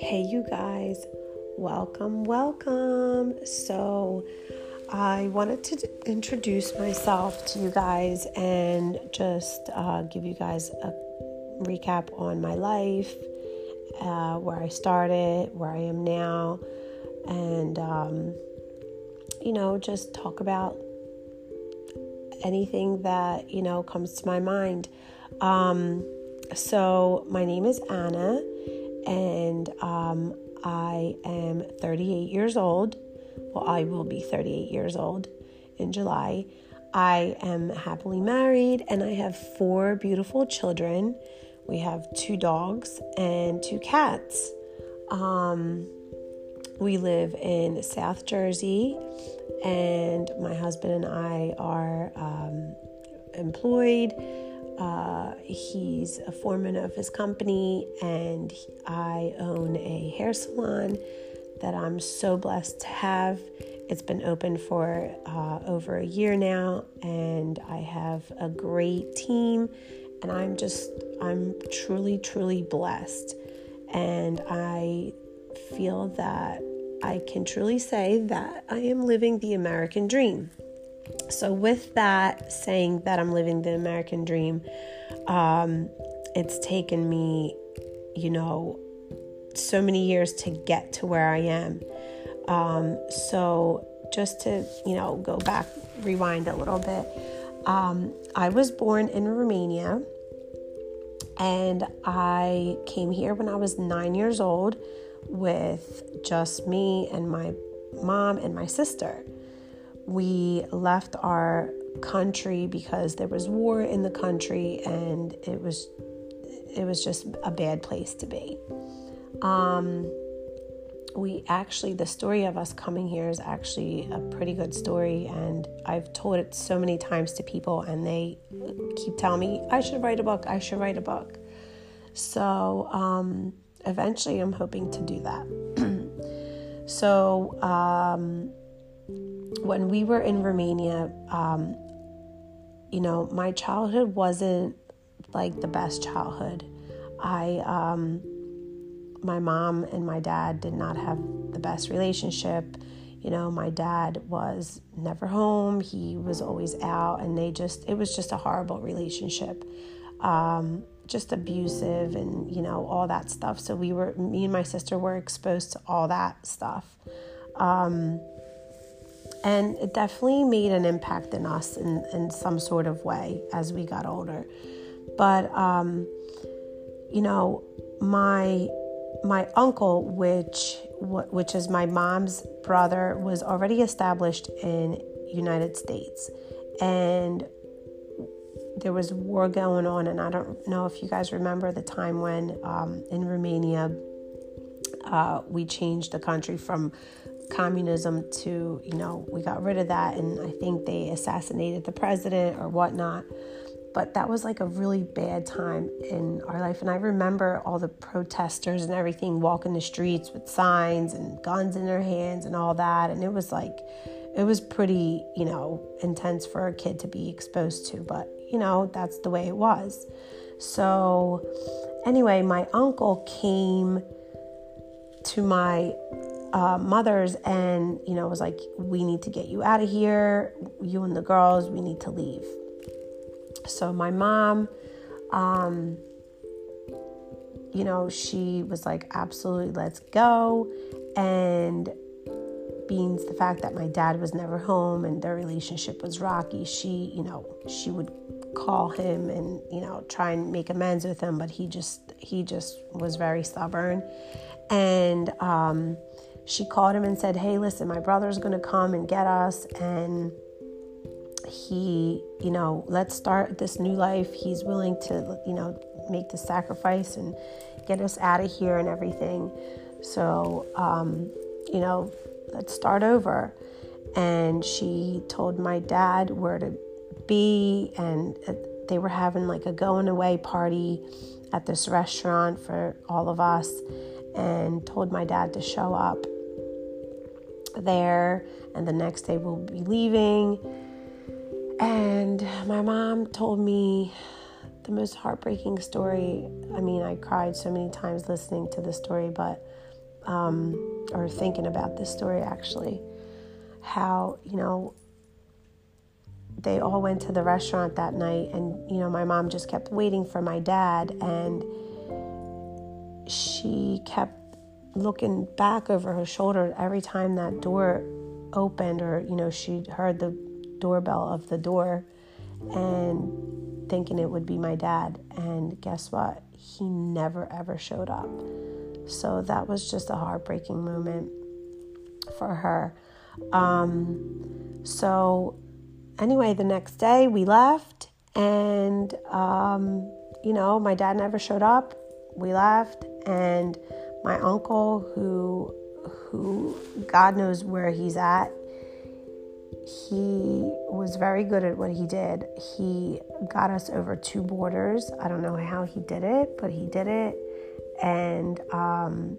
Hey, you guys, welcome, welcome. So, I wanted to introduce myself to you guys and just uh, give you guys a recap on my life, uh, where I started, where I am now, and um, you know, just talk about anything that you know comes to my mind. Um, so, my name is Anna and um, I am 38 years old. Well, I will be 38 years old in July. I am happily married and I have four beautiful children. We have two dogs and two cats. Um, we live in South Jersey, and my husband and I are um, employed uh, he's a foreman of his company, and I own a hair salon that I'm so blessed to have. It's been open for uh, over a year now, and I have a great team, and I'm just, I'm truly, truly blessed. And I feel that I can truly say that I am living the American dream. So, with that, saying that I'm living the American dream, um, it's taken me, you know, so many years to get to where I am. Um, so, just to, you know, go back, rewind a little bit, um, I was born in Romania and I came here when I was nine years old with just me and my mom and my sister we left our country because there was war in the country and it was it was just a bad place to be. Um, we actually the story of us coming here is actually a pretty good story and I've told it so many times to people and they keep telling me I should write a book, I should write a book. So um, eventually I'm hoping to do that. so um, when we were in Romania, um, you know, my childhood wasn't like the best childhood. I, um, my mom and my dad did not have the best relationship. You know, my dad was never home, he was always out, and they just, it was just a horrible relationship. Um, just abusive and, you know, all that stuff. So we were, me and my sister were exposed to all that stuff. Um, and it definitely made an impact in us in, in some sort of way as we got older. But, um, you know, my my uncle, which which is my mom's brother, was already established in United States, and there was war going on. And I don't know if you guys remember the time when um, in Romania uh, we changed the country from communism to, you know, we got rid of that and I think they assassinated the president or whatnot. But that was like a really bad time in our life. And I remember all the protesters and everything walking the streets with signs and guns in their hands and all that. And it was like, it was pretty, you know, intense for a kid to be exposed to. But, you know, that's the way it was. So, anyway, my uncle came to my uh, mothers and you know was like we need to get you out of here. You and the girls we need to leave. So my mom um, you know she was like absolutely let's go. And being the fact that my dad was never home and their relationship was rocky she you know she would call him and you know try and make amends with him but he just he just was very stubborn. And um, she called him and said, Hey, listen, my brother's going to come and get us. And he, you know, let's start this new life. He's willing to, you know, make the sacrifice and get us out of here and everything. So, um, you know, let's start over. And she told my dad where to be, and uh, they were having like a going away party at this restaurant for all of us, and told my dad to show up there, and the next day we'll be leaving. And my mom told me the most heartbreaking story. I mean, I cried so many times listening to the story, but um, or thinking about this story actually. How you know they all went to the restaurant that night, and you know my mom just kept waiting for my dad, and she kept looking back over her shoulder every time that door opened, or you know she heard the doorbell of the door, and thinking it would be my dad. And guess what? He never ever showed up. So that was just a heartbreaking moment for her. Um, so, anyway, the next day we left, and um, you know, my dad never showed up. We left, and my uncle, who who God knows where he's at, he was very good at what he did. He got us over two borders. I don't know how he did it, but he did it. And um,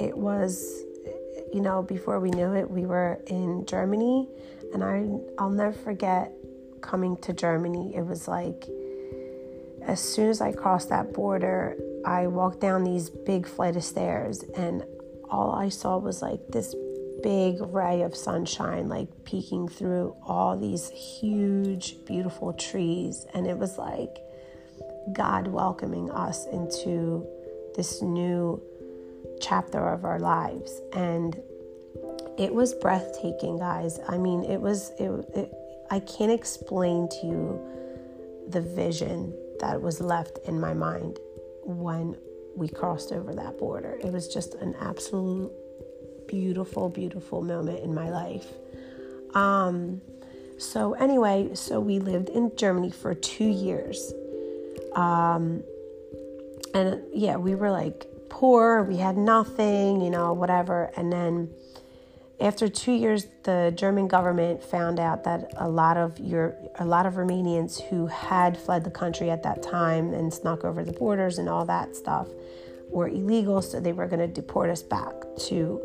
it was, you know, before we knew it, we were in Germany. And I, I'll never forget coming to Germany. It was like, as soon as I crossed that border, I walked down these big flight of stairs, and all I saw was like this big ray of sunshine like peeking through all these huge, beautiful trees. And it was like God welcoming us into this new chapter of our lives. And it was breathtaking, guys. I mean, it was, it, it I can't explain to you the vision that was left in my mind when we crossed over that border. It was just an absolute beautiful, beautiful moment in my life. Um, so, anyway, so we lived in Germany for two years. Um, and yeah, we were like poor, we had nothing, you know, whatever. And then after two years, the German government found out that a lot of your a lot of Romanians who had fled the country at that time and snuck over the borders and all that stuff were illegal, so they were going to deport us back to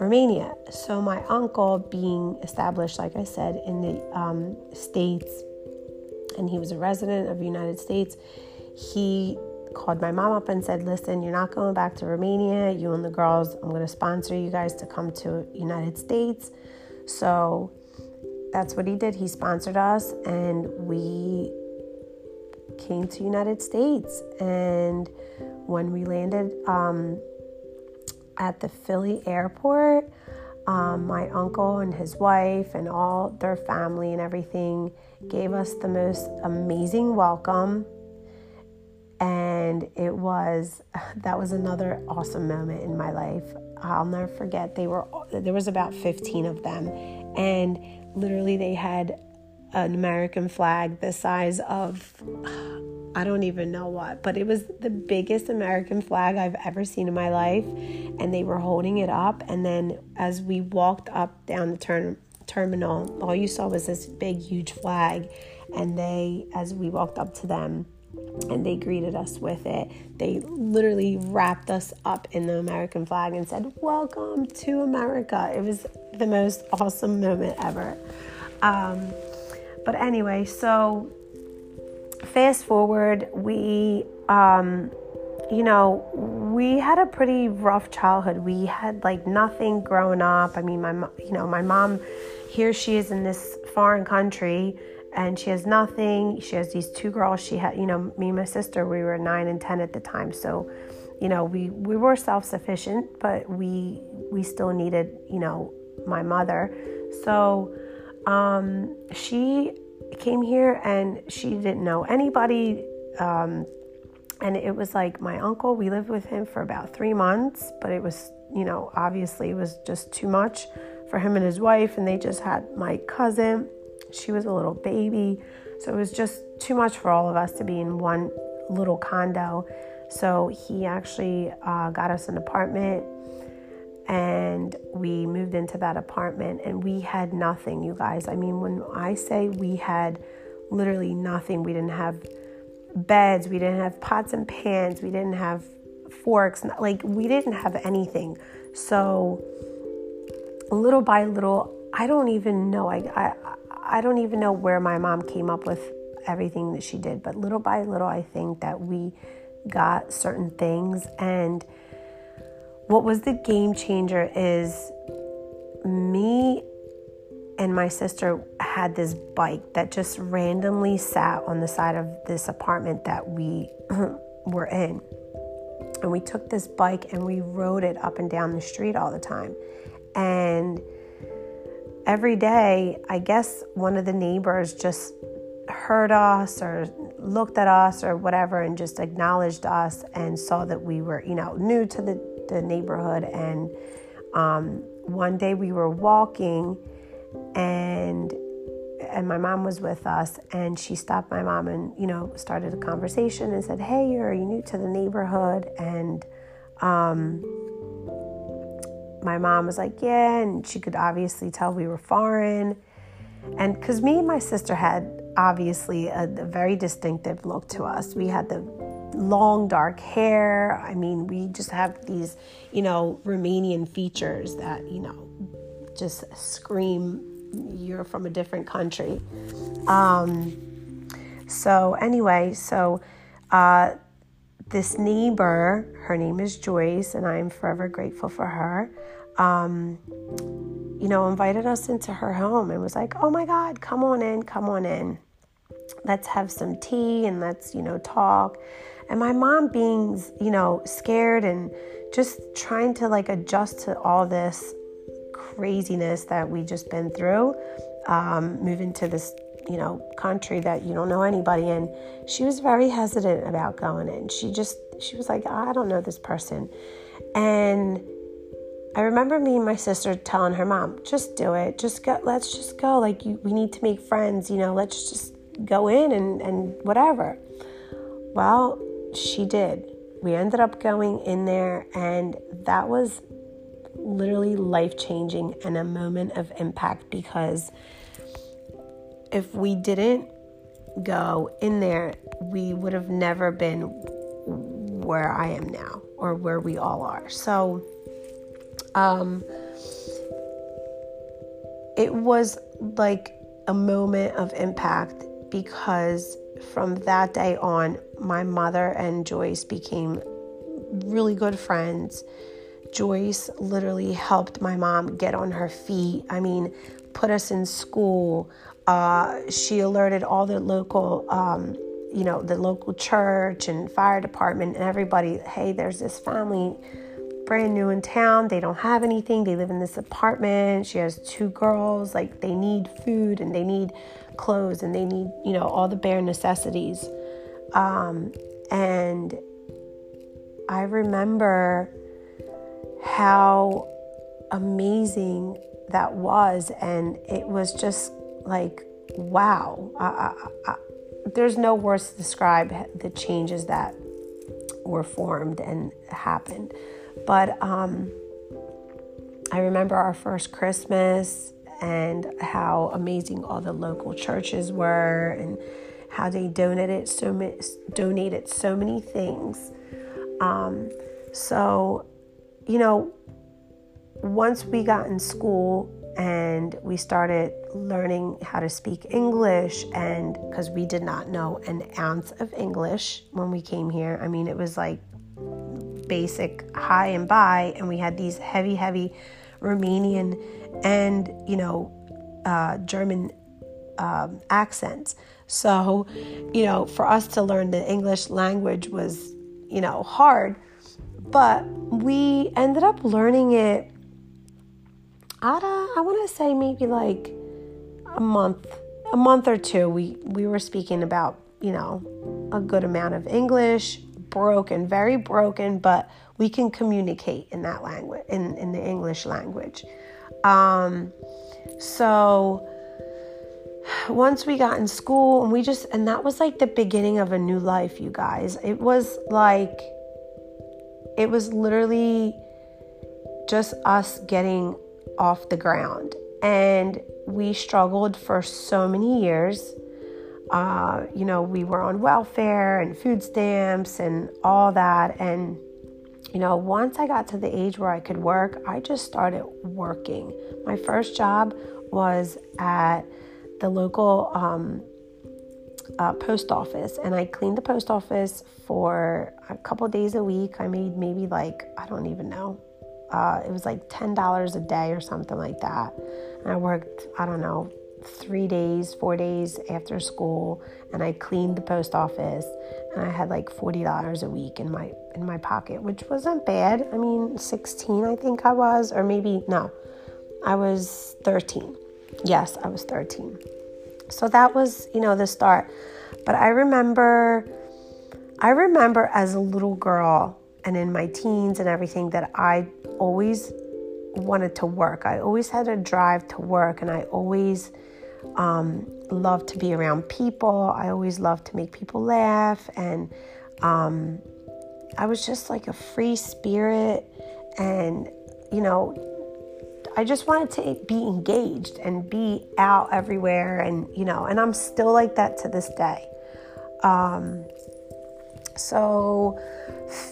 Romania. So my uncle, being established, like I said, in the um, states, and he was a resident of the United States, he called my mom up and said, "Listen, you're not going back to Romania. You and the girls, I'm going to sponsor you guys to come to United States." So that's what he did. He sponsored us, and we came to United States. And when we landed. Um, at the Philly airport, um, my uncle and his wife and all their family and everything gave us the most amazing welcome. And it was, that was another awesome moment in my life. I'll never forget. They were, there was about 15 of them. And literally, they had an American flag the size of I don't even know what, but it was the biggest American flag I've ever seen in my life. And they were holding it up. And then as we walked up down the ter- terminal, all you saw was this big, huge flag. And they, as we walked up to them, and they greeted us with it. They literally wrapped us up in the American flag and said, Welcome to America. It was the most awesome moment ever. Um, but anyway, so fast forward, we, um, you know, we had a pretty rough childhood. We had like nothing growing up. I mean, my, you know, my mom, here she is in this foreign country and she has nothing. She has these two girls. She had, you know, me and my sister, we were nine and 10 at the time. So, you know, we, we were self-sufficient, but we, we still needed, you know, my mother. So, um, she came here and she didn't know anybody. Um, and it was like my uncle, we lived with him for about three months, but it was, you know, obviously it was just too much for him and his wife. And they just had my cousin. She was a little baby. So it was just too much for all of us to be in one little condo. So he actually uh, got us an apartment and we moved into that apartment and we had nothing you guys i mean when i say we had literally nothing we didn't have beds we didn't have pots and pans we didn't have forks like we didn't have anything so little by little i don't even know i i, I don't even know where my mom came up with everything that she did. But little by little, I think that we got certain things. And what was the game changer is me and my sister had this bike that just randomly sat on the side of this apartment that we were in. And we took this bike and we rode it up and down the street all the time. And every day, I guess one of the neighbors just heard us or looked at us or whatever and just acknowledged us and saw that we were, you know, new to the, the neighborhood. And um, one day we were walking and and my mom was with us and she stopped my mom and you know started a conversation and said hey are you new to the neighborhood and um, my mom was like yeah and she could obviously tell we were foreign and because me and my sister had obviously a, a very distinctive look to us we had the long dark hair i mean we just have these you know romanian features that you know just scream you're from a different country. Um, so, anyway, so uh, this neighbor, her name is Joyce, and I'm forever grateful for her. Um, you know, invited us into her home and was like, oh my God, come on in, come on in. Let's have some tea and let's, you know, talk. And my mom being, you know, scared and just trying to like adjust to all this craziness that we just been through, um, moving to this you know country that you don't know anybody in she was very hesitant about going in she just she was like i don't know this person and i remember me and my sister telling her mom just do it. Just go let's just go. Like you, we need to make friends you know let's just go in and and whatever. Well she did. We ended up going in there and that was literally life changing and a moment of impact because if we didn't go in there, we would have never been where I am now or where we all are. So, um, it was like a moment of impact because from that day on, my mother and Joyce became really good friends. Joyce literally helped my mom get on her feet. I mean, put us in school. Uh, she alerted all the local, um, you know, the local church and fire department and everybody. Hey, there's this family brand new in town. They don't have anything. They live in this apartment. She has two girls. Like they need food and they need clothes and they need, you know, all the bare necessities. Um, and I remember how amazing that was. And it was just like, wow. I, I, I, there's no words to describe the changes that were formed and happened. But um, I remember our first Christmas and how amazing all the local churches were and how they donated so many, donated so many things. Um, so you know, once we got in school and we started learning how to speak English, and because we did not know an ounce of English when we came here, I mean, it was like basic hi and bye, and we had these heavy, heavy Romanian and, you know, uh, German um, accents. So, you know, for us to learn the English language was, you know, hard. But we ended up learning it at a, I want to say maybe like a month, a month or two. We we were speaking about you know a good amount of English, broken, very broken, but we can communicate in that language, in in the English language. Um, so once we got in school and we just and that was like the beginning of a new life you guys it was like it was literally just us getting off the ground. And we struggled for so many years. Uh, you know, we were on welfare and food stamps and all that. And, you know, once I got to the age where I could work, I just started working. My first job was at the local um, uh, post office and I cleaned the post office for a couple days a week. I made maybe like, I don't even know. Uh, it was like $10 a day or something like that. And I worked, I don't know, three days, four days after school, and I cleaned the post office, and I had like forty dollars a week in my in my pocket, which wasn't bad. I mean, sixteen, I think I was, or maybe no, I was thirteen. Yes, I was thirteen. So that was, you know, the start. But I remember, I remember as a little girl and in my teens and everything that I always wanted to work. I always had a drive to work, and I always um, loved to be around people. I always loved to make people laugh, and um, I was just like a free spirit, and you know, I just wanted to be engaged and be out everywhere, and you know, and I'm still like that to this day. Um, so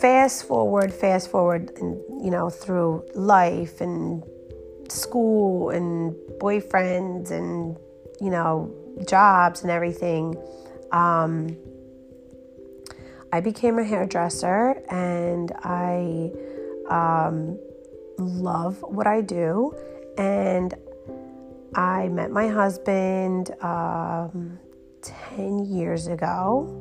fast forward, fast forward, and you know, through life and school and boyfriends and you know, jobs and everything, um, I became a hairdresser and I um, love what I do. And I met my husband um, 10 years ago.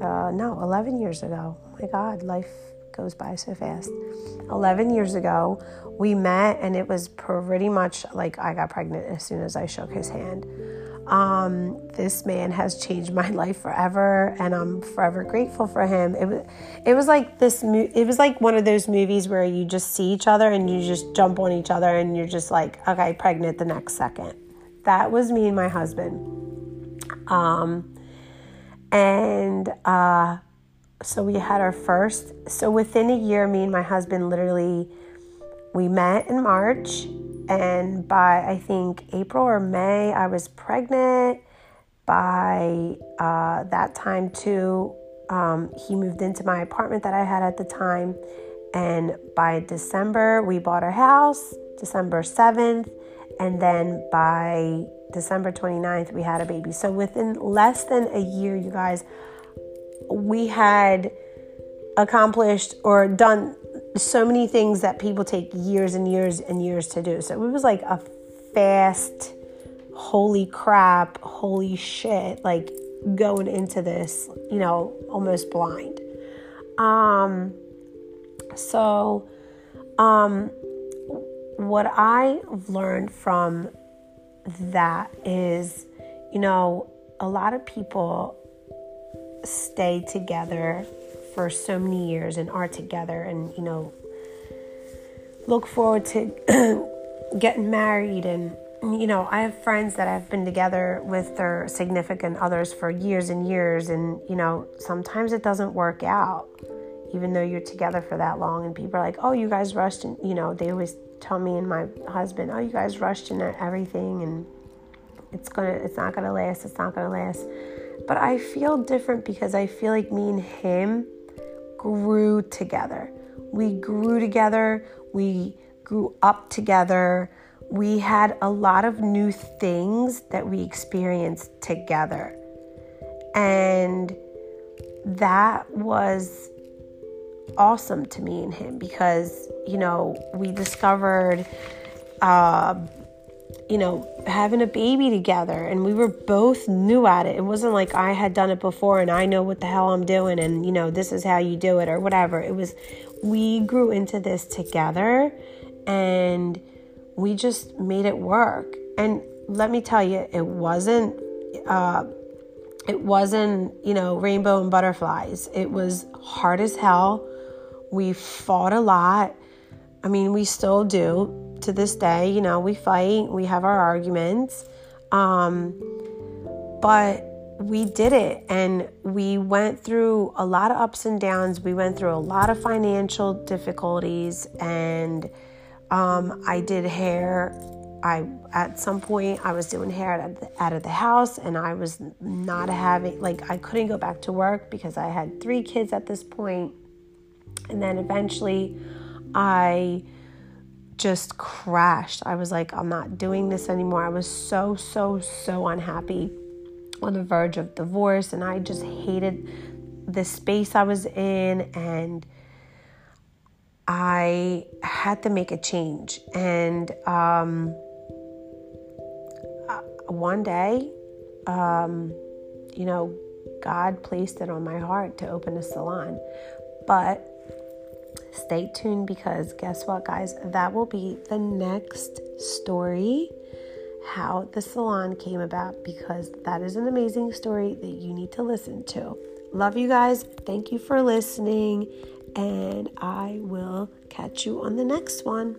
Uh, no, 11 years ago. Oh my God, life goes by so fast. 11 years ago, we met, and it was pretty much like I got pregnant as soon as I shook his hand. Um, this man has changed my life forever, and I'm forever grateful for him. It was, it was like this. It was like one of those movies where you just see each other and you just jump on each other, and you're just like, okay, pregnant the next second. That was me and my husband. Um, and uh, so we had our first. So within a year, me and my husband literally we met in March and by I think April or May, I was pregnant. By uh, that time, too, um, he moved into my apartment that I had at the time. And by December, we bought our house, December 7th. And then by December 29th, we had a baby. So within less than a year, you guys, we had accomplished or done so many things that people take years and years and years to do. So it was like a fast, holy crap, holy shit, like going into this, you know, almost blind. Um, so, um, what I've learned from that is, you know, a lot of people stay together for so many years and are together and, you know, look forward to getting married and you know, I have friends that have been together with their significant others for years and years, and you know, sometimes it doesn't work out, even though you're together for that long. And people are like, "Oh, you guys rushed," and you know, they always tell me and my husband, "Oh, you guys rushed into everything, and it's gonna, it's not gonna last, it's not gonna last." But I feel different because I feel like me and him grew together. We grew together, we grew up together. We had a lot of new things that we experienced together. And that was awesome to me and him because, you know, we discovered uh, you know, having a baby together and we were both new at it. It wasn't like I had done it before and I know what the hell I'm doing and, you know, this is how you do it or whatever. It was, we grew into this together and we just made it work. And let me tell you, it wasn't, uh, it wasn't, you know, rainbow and butterflies. It was hard as hell. We fought a lot. I mean, we still do to this day, you know, we fight, we have our arguments. Um, but we did it and we went through a lot of ups and downs. We went through a lot of financial difficulties and um, I did hair. I at some point I was doing hair out of, the, out of the house and I was not having like I couldn't go back to work because I had three kids at this point. And then eventually I just crashed. I was like, I'm not doing this anymore. I was so, so, so unhappy. on the verge of divorce and I just hated the space I was in and I had to make a change. And um, uh, one day, um, you know, God placed it on my heart to open a salon. But stay tuned because guess what, guys? That will be the next story how the salon came about because that is an amazing story that you need to listen to. Love you guys. Thank you for listening, and I will catch you on the next one.